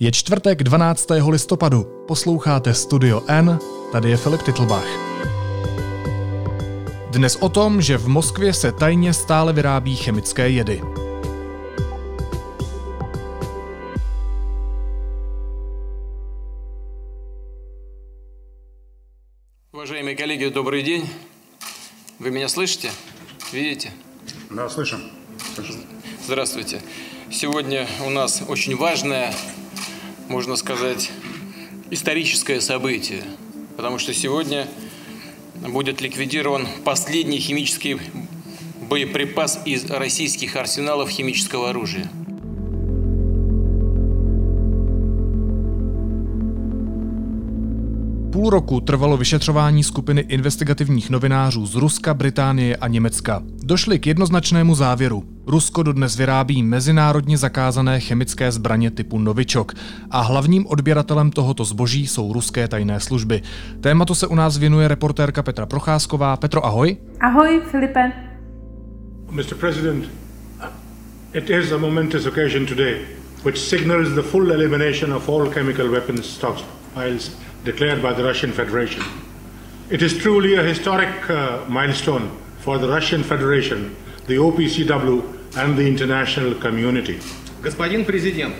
Je čtvrtek 12. listopadu. Posloucháte Studio N, tady je Filip Titlbach. Dnes o tom, že v Moskvě se tajně stále vyrábí chemické jedy. Уважаемые коллеги, добрый день. Вы меня слышите? Видите? Да, слышим. слышим. Здравствуйте. Сегодня у нас очень важное можно сказать, историческое событие, потому что сегодня будет ликвидирован последний химический боеприпас из российских арсеналов химического оружия. Půl roku trvalo vyšetřování skupiny investigativních novinářů z Ruska, Británie a Německa. Došli k jednoznačnému závěru. Rusko dodnes vyrábí mezinárodně zakázané chemické zbraně typu Novičok a hlavním odběratelem tohoto zboží jsou ruské tajné služby. Tématu se u nás věnuje reportérka Petra Procházková. Petro, ahoj. Ahoj, Filipe. Mr. President, it is a momentous occasion today which signals the full elimination of all chemical weapons stockpiles declared by the Russian Federation. It is truly a historic uh, milestone for the Russian Federation, the OPCW, and the international community. Господин президент,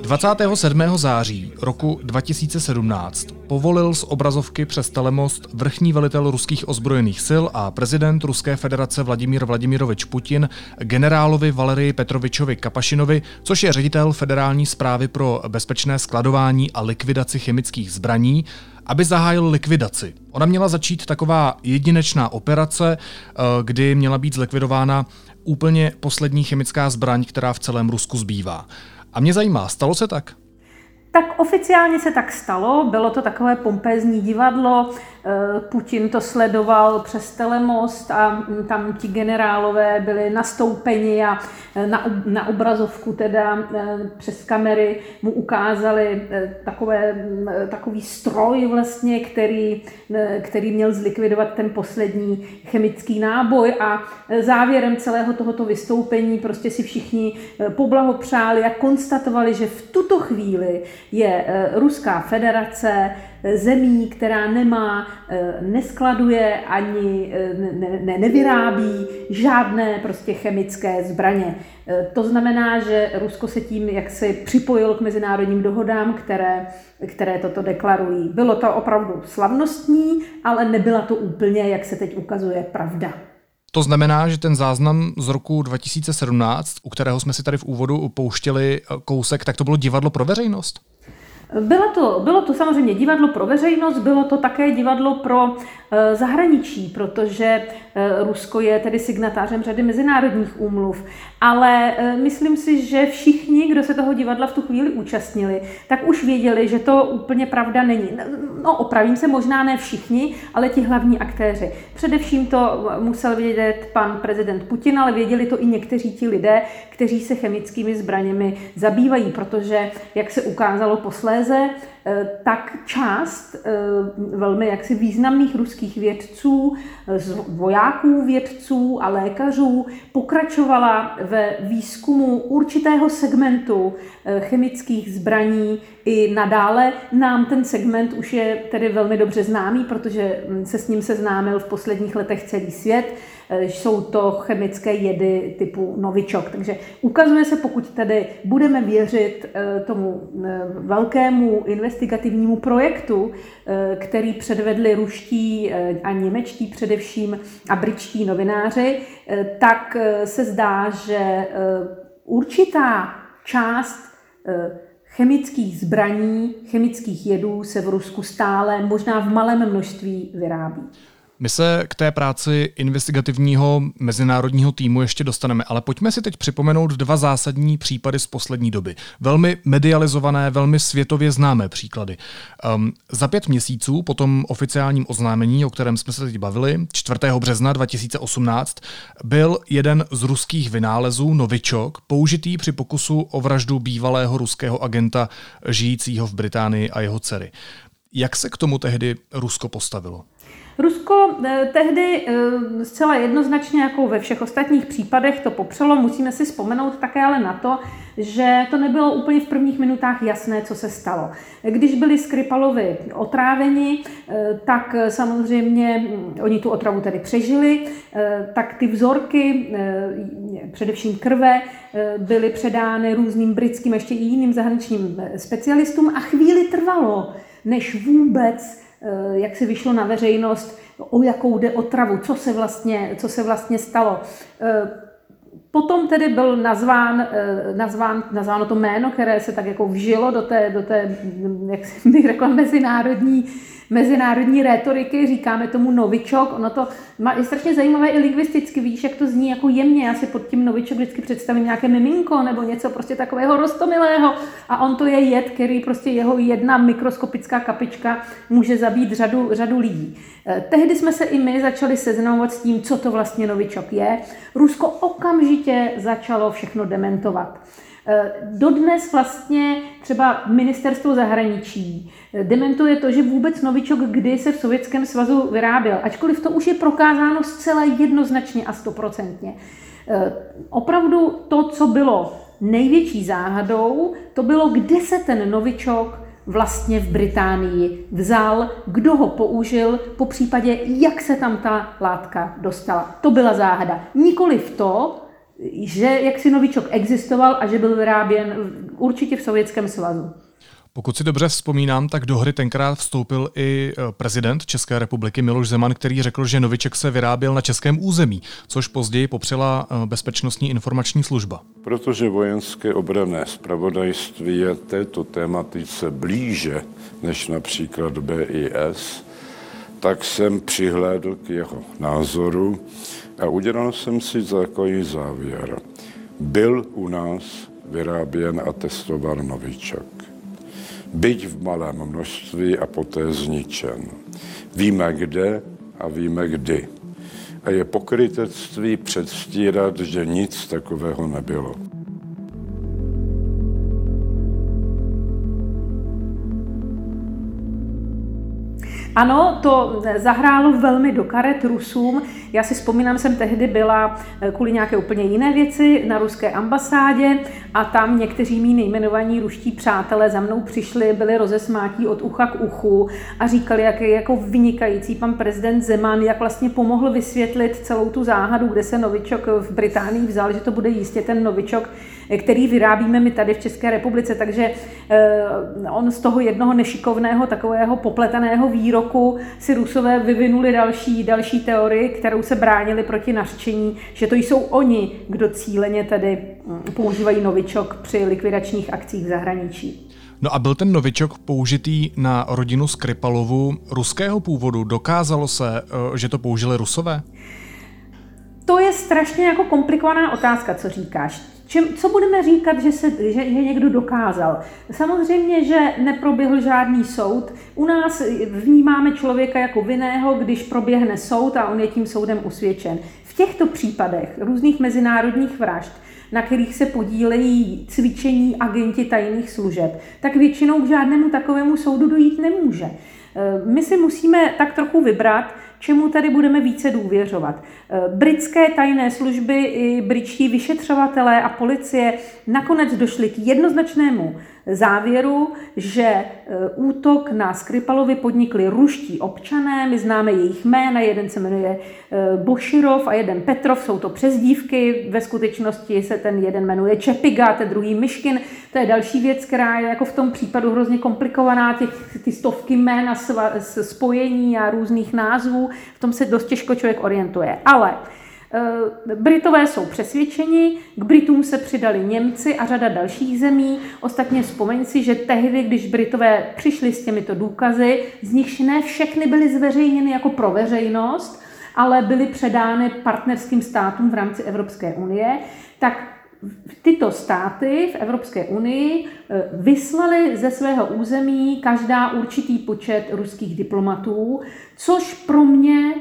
27. září roku 2017 povolil z obrazovky přes telemost vrchní velitel ruských ozbrojených sil a prezident Ruské federace Vladimír Vladimirovič Putin generálovi Valerii Petrovičovi Kapašinovi, což je ředitel Federální zprávy pro bezpečné skladování a likvidaci chemických zbraní, aby zahájil likvidaci. Ona měla začít taková jedinečná operace, eh, kdy měla být zlikvidována úplně poslední chemická zbraň, která v celém Rusku zbývá. A mě zajímá, stalo se tak? Tak oficiálně se tak stalo, bylo to takové pompézní divadlo, Putin to sledoval přes telemost a tam ti generálové byli nastoupeni a eh, na, na obrazovku teda eh, přes kamery mu ukázali takové, takový stroj vlastně, který, který měl zlikvidovat ten poslední chemický náboj a závěrem celého tohoto vystoupení prostě si všichni poblahopřáli a konstatovali, že v tuto chvíli je Ruská federace zemí, která nemá, eh, neskladuje ani eh, ne, ne, nevyrábí žádné prostě chemické zbraně. Eh, to znamená, že Rusko se tím jak se připojilo k mezinárodním dohodám, které, které toto deklarují. Bylo to opravdu slavnostní, ale nebyla to úplně, jak se teď ukazuje, pravda. To znamená, že ten záznam z roku 2017, u kterého jsme si tady v úvodu pouštěli kousek, tak to bylo divadlo pro veřejnost? Bylo to, bylo to samozřejmě divadlo pro veřejnost, bylo to také divadlo pro e, zahraničí, protože e, Rusko je tedy signatářem řady mezinárodních úmluv. Ale e, myslím si, že všichni, kdo se toho divadla v tu chvíli účastnili, tak už věděli, že to úplně pravda není. No, opravím se, možná ne všichni, ale ti hlavní aktéři. Především to musel vědět pan prezident Putin, ale věděli to i někteří ti lidé, kteří se chemickými zbraněmi zabývají, protože, jak se ukázalo posléze, eh, tak část eh, velmi jaksi významných ruských vědců, vojáků, vědců a lékařů pokračovala ve výzkumu určitého segmentu eh, chemických zbraní i nadále. Nám ten segment už je tedy velmi dobře známý, protože hm, se s ním seznámil v posledních letech celý svět. Eh, jsou to chemické jedy typu novičok. Takže ukazuje se, pokud tedy budeme věřit eh, tomu eh, velkému investigativnímu projektu, který předvedli ruští a němečtí především a britští novináři, tak se zdá, že určitá část chemických zbraní, chemických jedů se v Rusku stále, možná v malém množství vyrábí. My se k té práci investigativního mezinárodního týmu ještě dostaneme, ale pojďme si teď připomenout dva zásadní případy z poslední doby. Velmi medializované, velmi světově známé příklady. Um, za pět měsíců po tom oficiálním oznámení, o kterém jsme se teď bavili, 4. března 2018, byl jeden z ruských vynálezů, Novičok, použitý při pokusu o vraždu bývalého ruského agenta žijícího v Británii a jeho dcery. Jak se k tomu tehdy Rusko postavilo? Rusko eh, tehdy eh, zcela jednoznačně, jako ve všech ostatních případech, to popřelo. Musíme si vzpomenout také ale na to, že to nebylo úplně v prvních minutách jasné, co se stalo. Když byli Skripalovi otráveni, eh, tak samozřejmě hm, oni tu otravu tedy přežili, tak ty vzorky, především krve, byly předány různým britským, ještě i jiným zahraničním specialistům a chvíli trvalo, než vůbec jak se vyšlo na veřejnost, o jakou jde otravu, co se vlastně, co se vlastně stalo. Eh, potom tedy byl nazván, eh, nazván, nazváno to jméno, které se tak jako vžilo do té, do té jak bych řekla, mezinárodní mezinárodní rétoriky, říkáme tomu novičok. Ono to má, je strašně zajímavé i lingvisticky, víš, jak to zní jako jemně. Já si pod tím novičok vždycky představím nějaké miminko nebo něco prostě takového rostomilého. A on to je jed, který prostě jeho jedna mikroskopická kapička může zabít řadu, řadu lidí. Eh, tehdy jsme se i my začali seznamovat s tím, co to vlastně novičok je. Rusko okamžitě začalo všechno dementovat. Eh, dodnes vlastně třeba ministerstvo zahraničí eh, dementuje to, že vůbec novičok kdy se v Sovětském svazu vyráběl, ačkoliv to už je prokázáno zcela jednoznačně a stoprocentně. Eh, opravdu to, co bylo největší záhadou, to bylo, kde se ten novičok vlastně v Británii vzal, kdo ho použil, po případě, jak se tam ta látka dostala. To byla záhada. Nikoli v to, že jak si novičok existoval a že byl vyráběn určitě v Sovětském svazu. Pokud si dobře vzpomínám, tak do hry tenkrát vstoupil i e, prezident České republiky Miloš Zeman, který řekl, že noviček se vyráběl na českém území, což později popřela e, Bezpečnostní informační služba. Protože vojenské obrané zpravodajství je této tématice blíže než například BIS, tak jsem přihlédl k jeho názoru a udělal jsem si takový závěr. Byl u nás vyráběn a testován novičok. Byť v malém množství a poté zničen. Víme kde a víme kdy. A je pokrytectví předstírat, že nic takového nebylo. Ano, to zahrálo velmi do karet Rusům. Já si vzpomínám, jsem tehdy byla eh, kvůli nějaké úplně jiné věci na ruské ambasádě a tam někteří mý nejmenovaní ruští přátelé za mnou přišli, byli rozesmátí od ucha k uchu a říkali, jak je jako vynikající pan prezident Zeman, jak vlastně pomohl vysvětlit celou tu záhadu, kde se novičok v Británii vzal, že to bude jistě ten novičok, který vyrábíme my tady v České republice. Takže eh, on z toho jednoho nešikovného, takového popletaného výroku si Rusové vyvinuli další, další teorii, kterou se bránili proti nařčení, že to jsou oni, kdo cíleně tedy hm, používají novičok při likvidačních akcích v zahraničí. No a byl ten novičok použitý na rodinu Skripalovu ruského původu? Dokázalo se, eh, že to použili rusové? To je strašně jako komplikovaná otázka, co říkáš. Čem, co budeme říkat, že, se, že, že někdo dokázal? Samozřejmě, že neproběhl žádný soud. U nás vnímáme člověka jako vinného, když proběhne soud a on je tím soudem usvědčen. V těchto případech různých mezinárodních vražd, na kterých se podílejí cvičení agenti tajných služeb, tak většinou k žádnému takovému soudu dojít nemůže. My si musíme tak trochu vybrat, čemu tady budeme více důvěřovat. Eh, britské tajné služby i britští vyšetřovatelé a policie nakonec došli k jednoznačnému závěru, že e, útok na Skripalovi podnikli ruští občané, my známe jejich jména, jeden se jmenuje e, Boširov a jeden Petrov, jsou to přezdívky, ve skutečnosti se ten jeden jmenuje Čepiga, ten druhý Myškin, to je další věc, která je jako v tom případu hrozně komplikovaná, ty, ty stovky jmén a spojení a různých názvů, v tom se dost těžko člověk orientuje. Ale Britové jsou přesvědčeni, k Britům se přidali Němci a řada dalších zemí. Ostatně vzpomeň si, že tehdy, když Britové přišli s těmito důkazy, z nichž ne všechny byly zveřejněny jako pro veřejnost, ale byly předány partnerským státům v rámci Evropské unie, tak tyto státy v Evropské unii eh, vyslali ze svého území každá určitý počet ruských diplomatů, což pro mě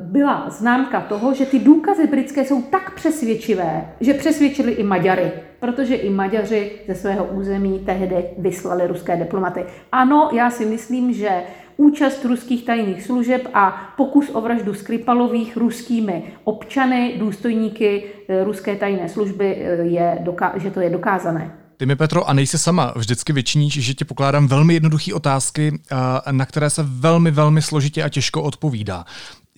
byla známka toho, že ty důkazy britské jsou tak přesvědčivé, že přesvědčili i Maďary, protože i Maďaři ze svého území tehdy vyslali ruské diplomaty. Ano, já si myslím, že účast ruských tajných služeb a pokus o vraždu Skripalových ruskými občany, důstojníky eh, ruské tajné služby, eh, je, že to je dokázané. Ty mi, Petro, a nejsi sama. Vždycky většiníš, že ti pokládám velmi jednoduché otázky, eh, na které se velmi, velmi složitě a těžko odpovídá.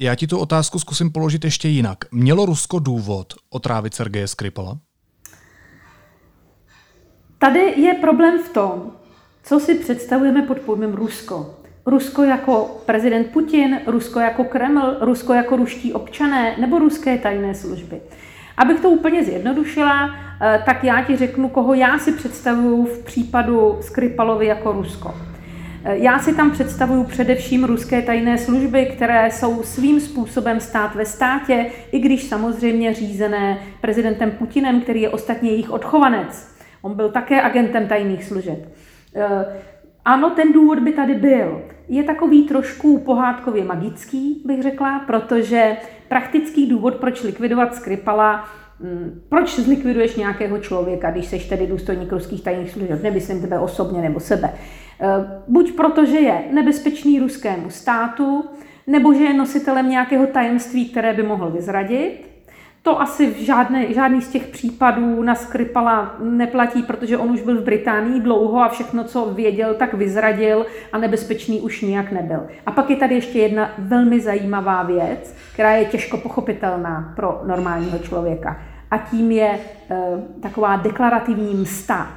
Já ti tu otázku zkusím položit ještě jinak. Mělo Rusko důvod otrávit Sergeje Skripala? Tady je problém v tom, co si představujeme pod pojmem Rusko. Rusko jako prezident Putin, Rusko jako Kreml, Rusko jako ruští občané nebo ruské tajné služby. Abych to úplně zjednodušila, eh, tak já ti řeknu, koho já si představuju v případu Skripalovi jako Rusko. Já si tam představuju především ruské tajné služby, které jsou svým způsobem stát ve státě, i když samozřejmě řízené prezidentem Putinem, který je ostatně jejich odchovanec. On byl také agentem tajných služeb. Eh, ano, ten důvod by tady byl. Je takový trošku pohádkově magický, bych řekla, protože praktický důvod, proč likvidovat Skripala, proč zlikviduješ nějakého člověka, když seš tedy důstojník ruských tajných služeb, nemyslím tebe osobně nebo sebe. Eh, buď proto, že je nebezpečný ruskému státu, nebo že je nositelem nějakého tajemství, které by mohl vyzradit, to asi v žádné, žádný z těch případů na Skripala neplatí, protože on už byl v Británii dlouho a všechno, co věděl, tak vyzradil a nebezpečný už nijak nebyl. A pak je tady ještě jedna velmi zajímavá věc, která je těžko pochopitelná pro normálního člověka. A tím je e, taková deklarativní msta.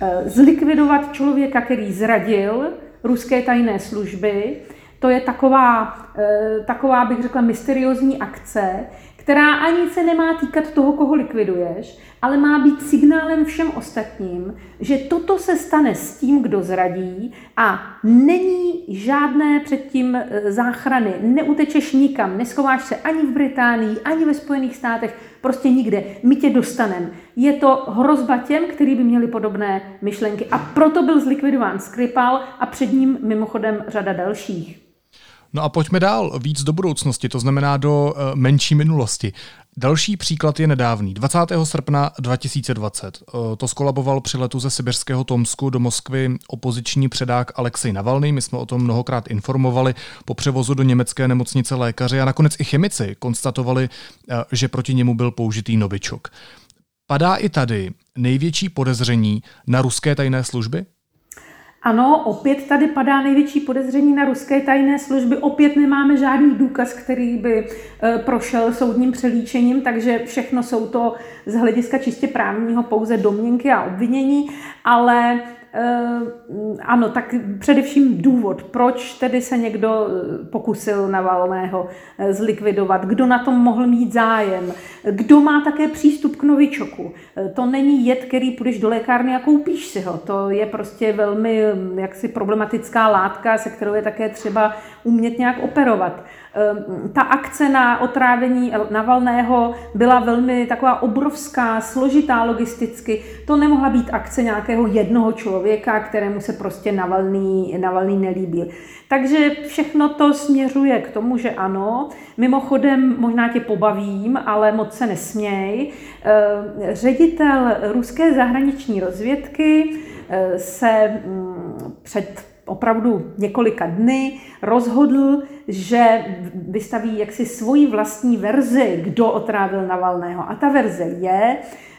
E, zlikvidovat člověka, který zradil ruské tajné služby, to je taková, e, taková bych řekla, mysteriózní akce, která ani se nemá týkat toho, koho likviduješ, ale má být signálem všem ostatním, že toto se stane s tím, kdo zradí a není žádné předtím e, záchrany. Neutečeš nikam, neschováš se ani v Británii, ani ve Spojených státech, prostě nikde. My tě dostaneme. Je to hrozba těm, kteří by měli podobné myšlenky. A proto byl zlikvidován Skripal a před ním mimochodem řada dalších. No a pojďme dál, víc do budoucnosti, to znamená do uh, menší minulosti. Další příklad je nedávný. 20. srpna 2020 uh, eh, to skolaboval při letu ze sibirského Tomsku do Moskvy opoziční předák Alexej Navalny. My jsme o tom mnohokrát informovali. Po převozu do německé nemocnice lékaři a nakonec i chemici konstatovali, uh, že proti němu byl použitý novičok. Padá i tady největší podezření na ruské tajné služby? Ano, opět tady padá největší podezření na ruské tajné služby. Opět nemáme žádný důkaz, který by e, prošel soudním přelíčením, takže všechno jsou to z hlediska čistě právního pouze domněnky a obvinění, ale ano, tak především důvod, proč tedy se někdo eh, pokusil Navalného eh, zlikvidovat, kdo na tom mohl mít zájem, kdo má také přístup k novičoku. To není jed, který půjdeš do lékárny a koupíš si ho. To je prostě velmi jaksi problematická látka, se kterou je také třeba umět nějak operovat. Ehm, ta akce na otrávení Navalného byla velmi taková obrovská, složitá logisticky. To nemohla být akce nějakého jednoho člověka, kterému se prostě Navalný, Navalný nelíbil. Takže všechno to směřuje k tomu, že ano. Mimochodem, možná tě pobavím, ale moc se nesměj. Ehm, ředitel ruské zahraniční rozvědky eh, se mm, před opravdu několika dny rozhodl, že vystaví jaksi svoji vlastní verzi, kdo otrávil Navalného. A ta verze je,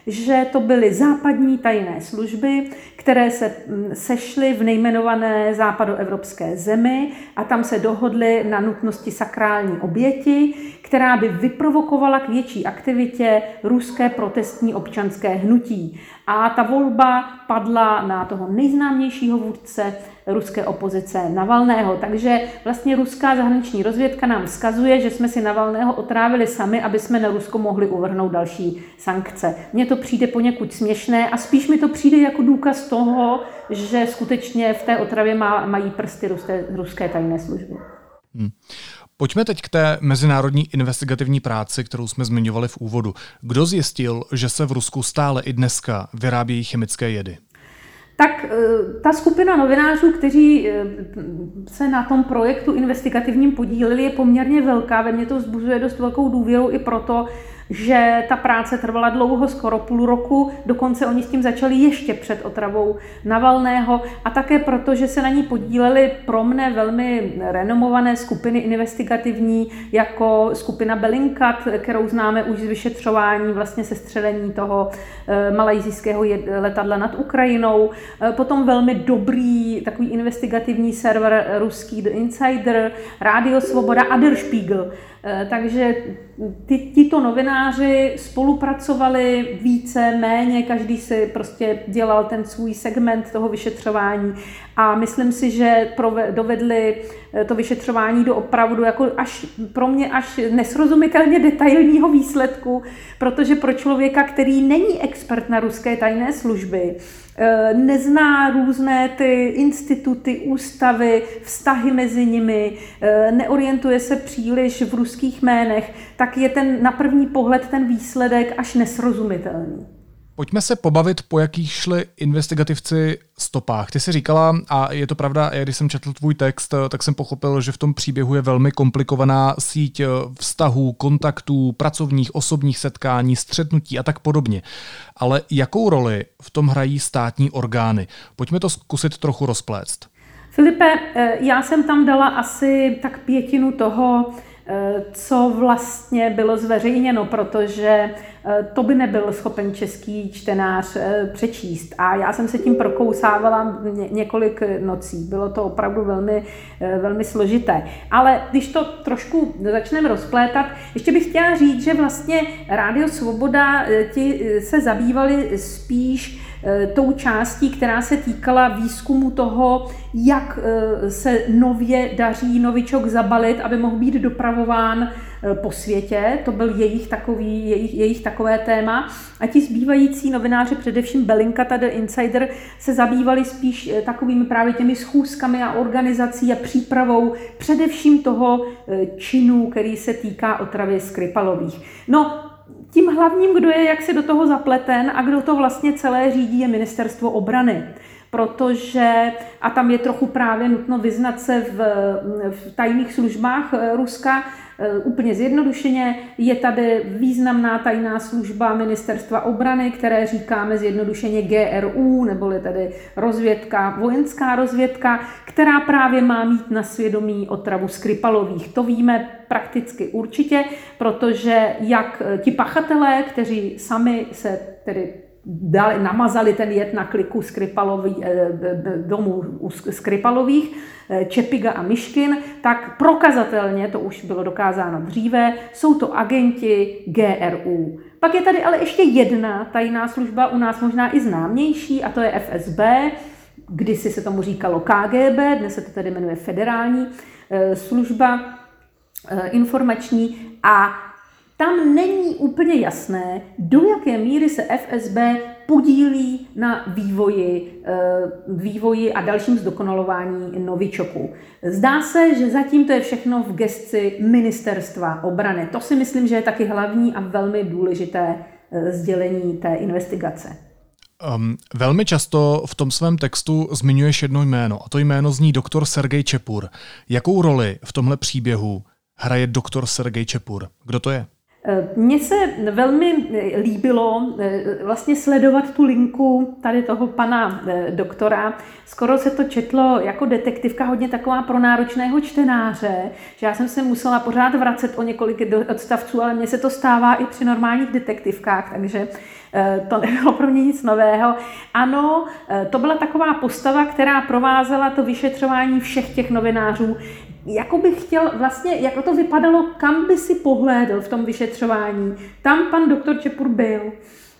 že to byly západní tajné služby, které se mm, sešly v nejmenované západoevropské zemi a tam se dohodly na nutnosti sakrální oběti, která by vyprovokovala k větší aktivitě ruské protestní občanské hnutí. A ta volba padla na toho nejznámějšího vůdce ruské opozice Navalného. Takže vlastně ruská zahraniční rozvědka nám vzkazuje, že jsme si Navalného otrávili sami, aby jsme na Rusko mohli uvrhnout další sankce. Mně to přijde poněkud směšné a spíš mi to přijde jako důkaz toho, že skutečně v té otravě má, mají prsty ruské, ruské tajné služby. Hmm. Pojďme teď k té mezinárodní investigativní práci, kterou jsme zmiňovali v úvodu. Kdo zjistil, že se v Rusku stále i dneska vyrábějí chemické jedy? Tak ta skupina novinářů, kteří se na tom projektu investigativním podíleli, je poměrně velká. Ve mně to vzbuzuje dost velkou důvěru i proto, že ta práce trvala dlouho, skoro půl roku, dokonce oni s tím začali ještě před otravou Navalného a také proto, že se na ní podílely pro mne velmi renomované skupiny investigativní, jako skupina Belinkat, kterou známe už z vyšetřování vlastně sestřelení toho eh, malajzijského letadla nad Ukrajinou, eh, potom velmi dobrý takový investigativní server ruský The Insider, Rádio Svoboda a Der Spiegel. Eh, takže ty, tito novináři spolupracovali více, méně, každý si prostě dělal ten svůj segment toho vyšetřování. A myslím si, že dovedli eh, to vyšetřování do opravdu jako až pro mě až nesrozumitelně detailního výsledku, protože pro člověka, který není expert na ruské tajné služby, nezná různé ty instituty, ústavy, vztahy mezi nimi, eh, neorientuje se příliš v ruských jménech, tak je ten na první pohled ten výsledek až nesrozumitelný. Pojďme se pobavit, po jakých šli investigativci stopách. Ty jsi říkala, a je to pravda, když jsem četl tvůj text, tak jsem pochopil, že v tom příběhu je velmi komplikovaná síť vztahů, kontaktů, pracovních, osobních setkání, střetnutí a tak podobně. Ale jakou roli v tom hrají státní orgány? Pojďme to zkusit trochu rozplést. Filipe, eh, já jsem tam dala asi tak pětinu toho, Eh, co vlastně bylo zveřejněno, protože eh, to by nebyl schopen český čtenář eh, přečíst. A já jsem se tím prokousávala několik nocí. Bylo to opravdu velmi, velmi složité. Ale když to trošku začneme rozplétat, ještě bych chtěla říct, že vlastně Rádio Svoboda ti se zabývali spíš Eh, tou částí, která se týkala výzkumu toho, jak eh, se nově daří novičok zabalit, aby mohl být dopravován eh, po světě. To byl jejich, takový, jejich, jejich takové téma. A ti zbývající novináři, především Belinka, tady Insider, se zabývali spíš takovými právě těmi schůzkami a organizací a přípravou především toho činu, který se týká otravy Skripalových. No, tím hlavním, kdo je jak se do toho zapleten a kdo to vlastně celé řídí, je ministerstvo obrany. Protože, a tam je trochu právě nutno vyznat se v, v tajných službách eh, Ruska, úplně zjednodušeně, je tady významná tajná služba ministerstva obrany, které říkáme zjednodušeně GRU, neboli tady rozvědka, vojenská rozvědka, která právě má mít na svědomí otravu Skripalových. To víme prakticky určitě, protože jak eh, ti pachatelé, kteří sami se tedy dali, namazali ten jed na kliku Skripalový, eh, domů Skripalových, eh, Čepiga a Myškin, tak prokazatelně, to už bylo dokázáno dříve, jsou to agenti GRU. Pak je tady ale ještě jedna tajná služba, u nás možná i známější, a to je FSB, kdysi se tomu říkalo KGB, dnes se to tedy jmenuje Federální služba informační a tam není úplně jasné, do jaké míry se FSB podílí na vývoji, eh, vývoji a dalším zdokonalování novičoku. Zdá se, že zatím to je všechno v gesci ministerstva obrany. To si myslím, že je taky hlavní a velmi důležité eh, sdělení té investigace. Um, velmi často v tom svém textu zmiňuješ jedno jméno a to jméno zní doktor Sergej Čepur. Jakou roli v tomhle příběhu hraje doktor Sergej Čepur? Kdo to je? Mně se velmi líbilo eh, vlastně sledovat tu linku tady toho pana eh, doktora. Skoro se to četlo jako detektivka, hodně taková pro náročného čtenáře, že já jsem se musela pořád vracet o několik odstavců, ale mně se to stává i při normálních detektivkách, takže eh, to nebylo pro mě nic nového. Ano, to byla taková postava, která provázela to vyšetřování všech těch novinářů jako bych chtěl vlastně, jak to vypadalo, kam by si pohlédl v tom vyšetřování. Tam pan doktor Čepur byl.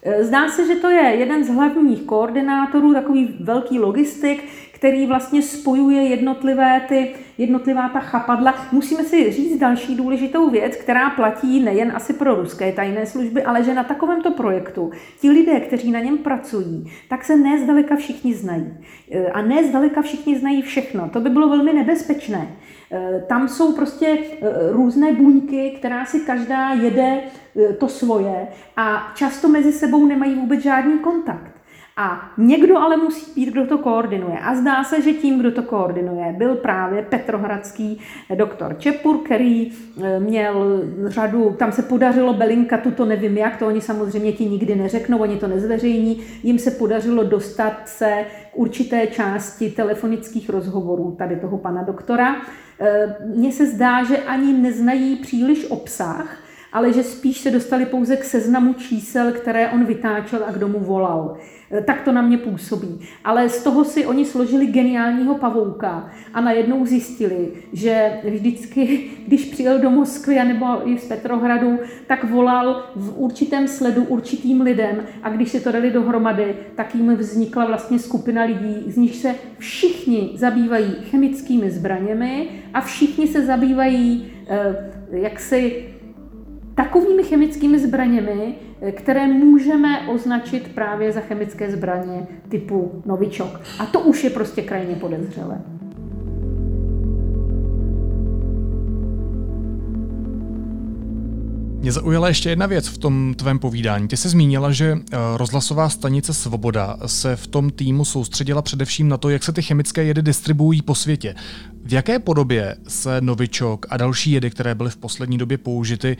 E, zdá se, že to je jeden z hlavních koordinátorů, takový velký logistik, který vlastně spojuje jednotlivé ty, jednotlivá ta chapadla. Musíme si říct další důležitou věc, která platí nejen asi pro ruské tajné služby, ale že na takovémto projektu ti lidé, kteří na něm pracují, tak se ne zdaleka všichni znají. E, a ne zdaleka všichni znají všechno. To by bylo velmi nebezpečné. Eh, tam jsou prostě eh, různé buňky, která si každá jede to svoje a často mezi sebou nemají vůbec žádný kontakt. A někdo ale musí být, kdo to koordinuje. A zdá se, že tím, kdo to koordinuje, byl právě petrohradský doktor Čepur, který eh, měl řadu, tam se podařilo Belinka, to nevím jak, to oni samozřejmě ti nikdy neřeknou, oni to nezveřejní, jim se podařilo dostat se k určité části telefonických rozhovorů tady toho pana doktora. Eh, mně se zdá, že ani neznají příliš obsah, ale že spíš se dostali pouze k seznamu čísel, které on vytáčel a kdo mu volal. Eh, tak to na mě působí. Ale z toho si oni složili geniálního pavouka a najednou zjistili, že vždycky, když přijel do Moskvy nebo i z Petrohradu, tak volal v určitém sledu určitým lidem a když se to dali dohromady, tak jim vznikla vlastně skupina lidí, z nich se všichni zabývají chemickými zbraněmi a všichni se zabývají eh, jaksi takovými chemickými zbraněmi, eh, které můžeme označit právě za chemické zbraně typu novičok. A to už je prostě krajně podezřelé. Mě zaujala ještě jedna věc v tom tvém povídání. Ty jsi zmínila, že eh, rozhlasová stanice Svoboda se v tom týmu soustředila především na to, jak se ty chemické jedy distribuují po světě. V jaké podobě se novičok a další jedy, které byly v poslední době použity,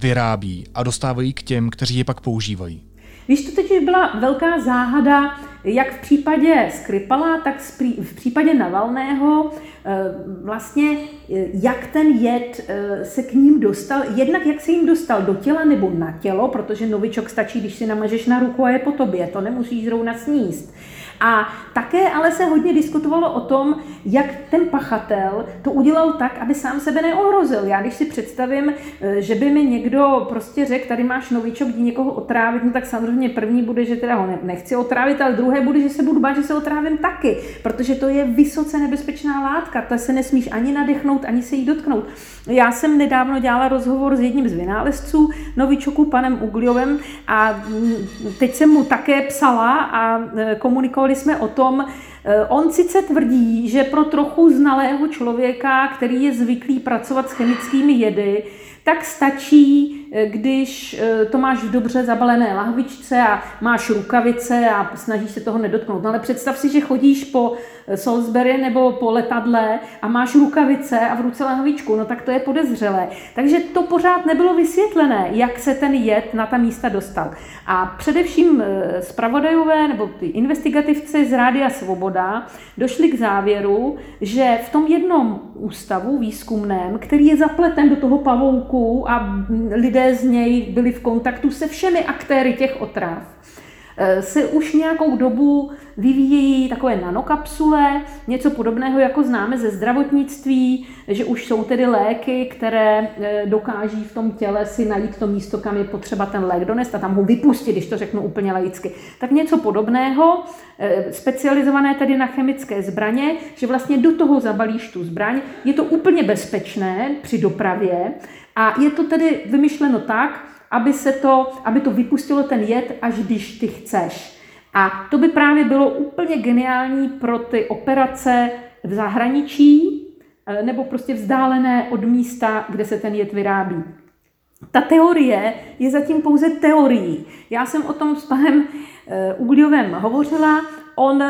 vyrábí a dostávají k těm, kteří je pak používají? Víš, to teď byla velká záhada, jak v případě Skripala, tak v případě Navalného, eh, vlastně eh, jak ten jed eh, se k ním dostal, jednak jak se jim dostal do těla nebo na tělo, protože novičok stačí, když si namažeš na ruku a je po tobě, to nemusíš zrovna sníst. A také ale se hodně diskutovalo o tom, jak ten pachatel to udělal tak, aby sám sebe neohrozil. Já když si představím, eh, že by mi někdo prostě řekl, tady máš novičok, jdi někoho otrávit, no tak samozřejmě první bude, že teda ho nechci otrávit, ale druhé bude, že se budu bát, že se otrávím taky, protože to je vysoce nebezpečná látka, to se nesmíš ani nadechnout, ani se jí dotknout. Já jsem nedávno dělala rozhovor s jedním z vynálezců novičoku, panem Ugliovem, a mm, teď jsem mu také psala a e, komunikovali jsme o tom, e, On sice tvrdí, že pro trochu znalého člověka, který je zvyklý pracovat s chemickými jedy, tak stačí, eh, když eh, to máš v dobře zabalené lahvičce a máš rukavice a snažíš se toho nedotknout. No ale představ si, že chodíš po eh, Salisbury nebo po letadle a máš rukavice a v ruce lahvičku, no tak to je podezřelé. Takže to pořád nebylo vysvětlené, jak se ten jed na ta místa dostal. A především zpravodajové nebo ty investigativci z Rádia Svoboda došli k závěru, že v tom jednom ústavu výzkumném, který je zapleten do toho pavouku, roku a lidé z něj byli v kontaktu se všemi aktéry těch otrav, e, se už nějakou dobu vyvíjejí takové nanokapsule, něco podobného, jako známe ze zdravotnictví, že už jsou tedy léky, které e, dokáží v tom těle si najít to místo, kam je potřeba ten lék donést a tam ho vypustit, když to řeknu úplně laicky. Tak něco podobného, e, specializované tedy na chemické zbraně, že vlastně do toho zabalíš tu zbraň. Je to úplně bezpečné při dopravě, a je to tedy vymyšleno tak, aby, se to, aby to vypustilo ten jed, až když ty chceš. A to by právě bylo úplně geniální pro ty operace v zahraničí eh, nebo prostě vzdálené od místa, kde se ten jed vyrábí. Ta teorie je zatím pouze teorií. Já jsem o tom s panem eh, Ugliovem hovořila On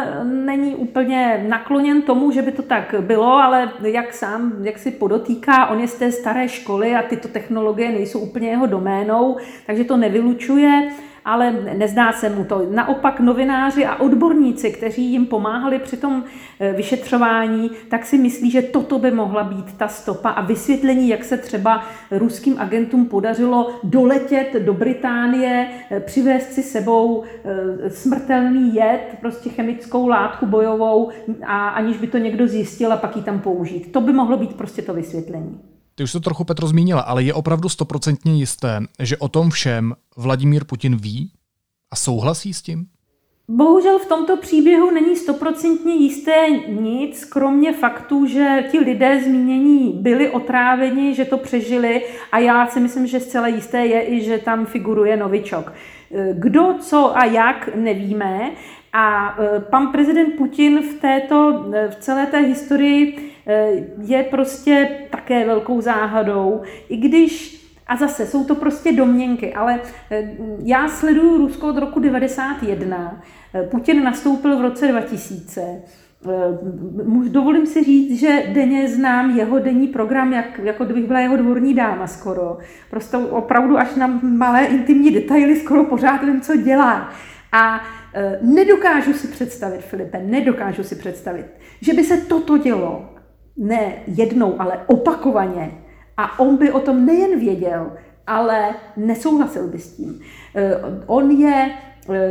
není úplně nakloněn tomu, že by to tak bylo, ale jak sám, jak si podotýká, on je z té staré školy a tyto technologie nejsou úplně jeho doménou, takže to nevylučuje ale nezdá se mu to. Naopak novináři a odborníci, kteří jim pomáhali při tom e, vyšetřování, tak si myslí, že toto by mohla být ta stopa a vysvětlení, jak se třeba ruským agentům podařilo doletět do Británie, e, přivést si sebou e, smrtelný jed, prostě chemickou látku bojovou, a aniž by to někdo zjistil a pak ji tam použít. To by mohlo být prostě to vysvětlení. Ty už to trochu Petro zmínila, ale je opravdu stoprocentně jisté, že o tom všem Vladimír Putin ví a souhlasí s tím? Bohužel v tomto příběhu není stoprocentně jisté nic, kromě faktu, že ti lidé zmínění byli otráveni, že to přežili a já si myslím, že zcela jisté je i, že tam figuruje novičok. Kdo, co a jak, nevíme. A e, pan prezident Putin v, této, v celé té historii e, je prostě také velkou záhadou. I když A zase jsou to prostě domněnky, ale já sleduju Rusko od roku 91. Eh, Putin nastoupil v roce 2000. Eh, dovolím si říct, že denně znám jeho denní program, jak, jako kdybych byla jeho dvorní dáma skoro. Prostě opravdu až na malé intimní detaily skoro pořád vím, co dělá. A nedokážu si představit, Filipe, nedokážu si představit, že by se toto dělo ne jednou, ale opakovaně a on by o tom nejen věděl, ale nesouhlasil by s tím. Eh, on je eh,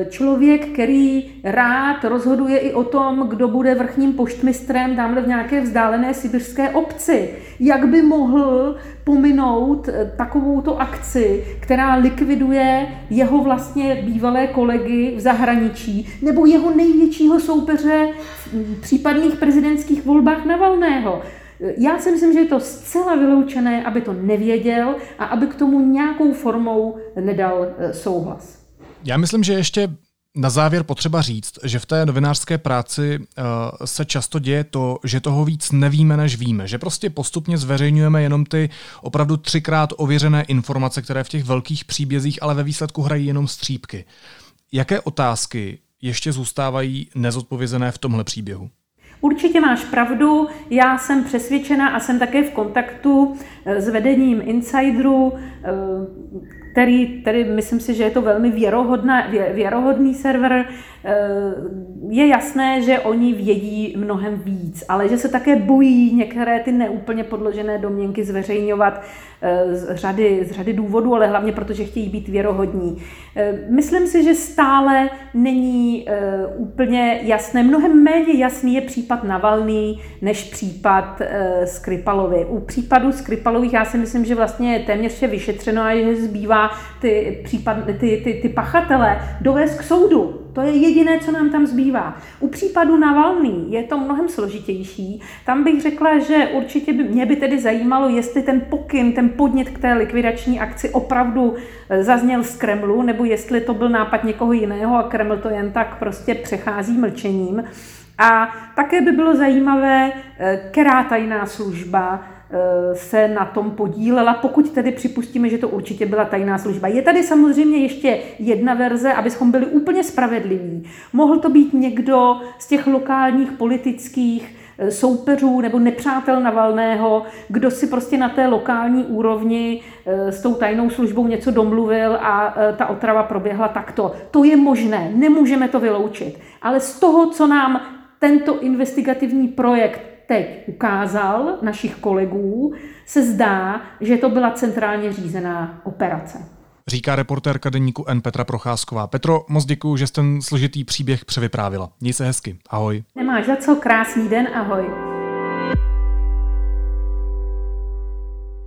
člověk, který rád rozhoduje i o tom, kdo bude vrchním poštmistrem tamhle v nějaké vzdálené sibirské obci. Jak by mohl pominout eh, takovouto akci, která likviduje jeho vlastně bývalé kolegy v zahraničí, nebo jeho největšího soupeře v případných prezidentských volbách Navalného. Já si myslím, že je to zcela vyloučené, aby to nevěděl a aby k tomu nějakou formou nedal eh, souhlas. Já myslím, že ještě na závěr potřeba říct, že v té novinářské práci uh, se často děje to, že toho víc nevíme, než víme. Že prostě postupně zveřejňujeme jenom ty opravdu třikrát ověřené informace, které v těch velkých příbězích ale ve výsledku hrají jenom střípky. Jaké otázky ještě zůstávají nezodpovězené v tomhle příběhu? Určitě máš pravdu, já jsem přesvědčena a jsem také v kontaktu eh, s vedením Insideru, eh, který, který myslím si, že je to velmi věrohodná, věrohodný server, je jasné, že oni vědí mnohem víc, ale že se také bojí některé ty neúplně podložené domněnky zveřejňovat eh, z řady, z řady důvodů, ale hlavně proto, že chtějí být věrohodní. Eh, myslím si, že stále není úplně jasné. Mnohem méně jasný je případ Navalný než případ Skripalovi. U případu Skripalových já si myslím, že vlastně je téměř vše vyšetřeno a že zbývá ty, případ, ty, ty, ty pachatele dovést k soudu. To je jediné, co nám tam zbývá. U případu Navalný je to mnohem složitější. Tam bych řekla, že určitě by mě by tedy zajímalo, jestli ten pokyn, ten podnět k té likvidační akci opravdu eh, zazněl z Kremlu, nebo jestli to byl nápad někoho jiného a Kreml to jen tak prostě přechází mlčením. A také by bylo zajímavé, eh, která tajná služba se na tom podílela, pokud tedy připustíme, že to určitě byla tajná služba. Je tady samozřejmě ještě jedna verze, abychom byli úplně spravedliví. Mohl to být někdo z těch lokálních politických eh, soupeřů nebo nepřátel Navalného, kdo si prostě na té lokální úrovni eh, s tou tajnou službou něco domluvil a ta otrava proběhla takto. To je možné, nemůžeme to vyloučit. Ale z toho, co nám tento investigativní projekt teď ukázal našich kolegů, se zdá, že to byla centrálně řízená operace. Říká reportérka deníku N Petra Procházková. Petro, moc děkuji, že jsi ten složitý příběh převyprávila. Měj se hezky. Ahoj. Nemáš za co, krásný den, ahoj.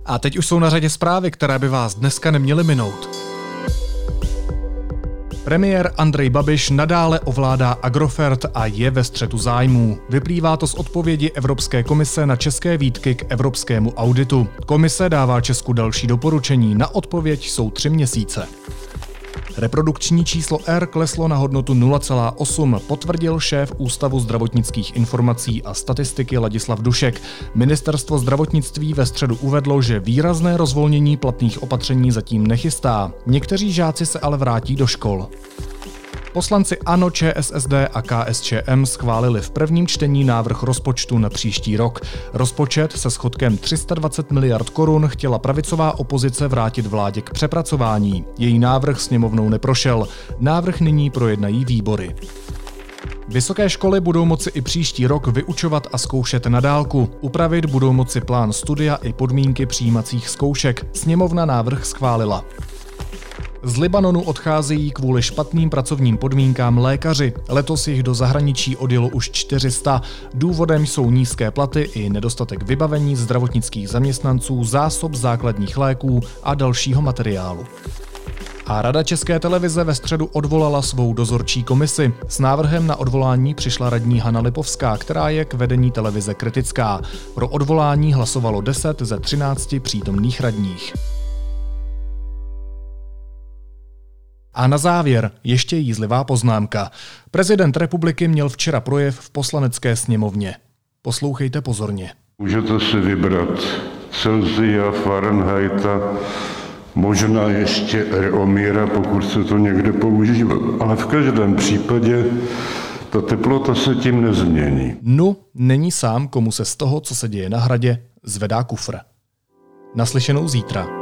A teď už jsou na řadě zprávy, které by vás dneska neměly minout. Premiér Andrej Babiš nadále ovládá Agrofert a je ve střetu zájmů. Vyplývá to z odpovědi Evropské komise na české výtky k evropskému auditu. Komise dává Česku další doporučení. Na odpověď jsou tři měsíce. Reprodukční číslo R kleslo na hodnotu 0,8, potvrdil šéf Ústavu zdravotnických informací a statistiky Ladislav Dušek. Ministerstvo zdravotnictví ve středu uvedlo, že výrazné rozvolnění platných opatření zatím nechystá. Někteří žáci se ale vrátí do škol. Poslanci ANO, ČSSD a KSČM schválili v prvním čtení návrh rozpočtu na příští rok. Rozpočet se schodkem 320 miliard korun chtěla pravicová opozice vrátit vládě k přepracování. Její návrh sněmovnou neprošel. Návrh nyní projednají výbory. Vysoké školy budou moci i příští rok vyučovat a zkoušet na dálku. Upravit budou moci plán studia i podmínky přijímacích zkoušek. Sněmovna návrh schválila. Z Libanonu odcházejí kvůli špatným pracovním podmínkám lékaři. Letos jich do zahraničí odjelo už 400. Důvodem jsou nízké platy i nedostatek vybavení zdravotnických zaměstnanců, zásob základních léků a dalšího materiálu. A Rada České televize ve středu odvolala svou dozorčí komisi. S návrhem na odvolání přišla radní Hana Lipovská, která je k vedení televize kritická. Pro odvolání hlasovalo 10 ze 13 přítomných radních. A na závěr ještě jízlivá poznámka. Prezident republiky měl včera projev v poslanecké sněmovně. Poslouchejte pozorně. Můžete si vybrat Celsia, Fahrenheita, Možná ještě Eomíra, pokud se to někde používá. Ale v každém případě ta teplota se tím nezmění. No, není sám, komu se z toho, co se děje na hradě, zvedá kufr. Naslyšenou zítra.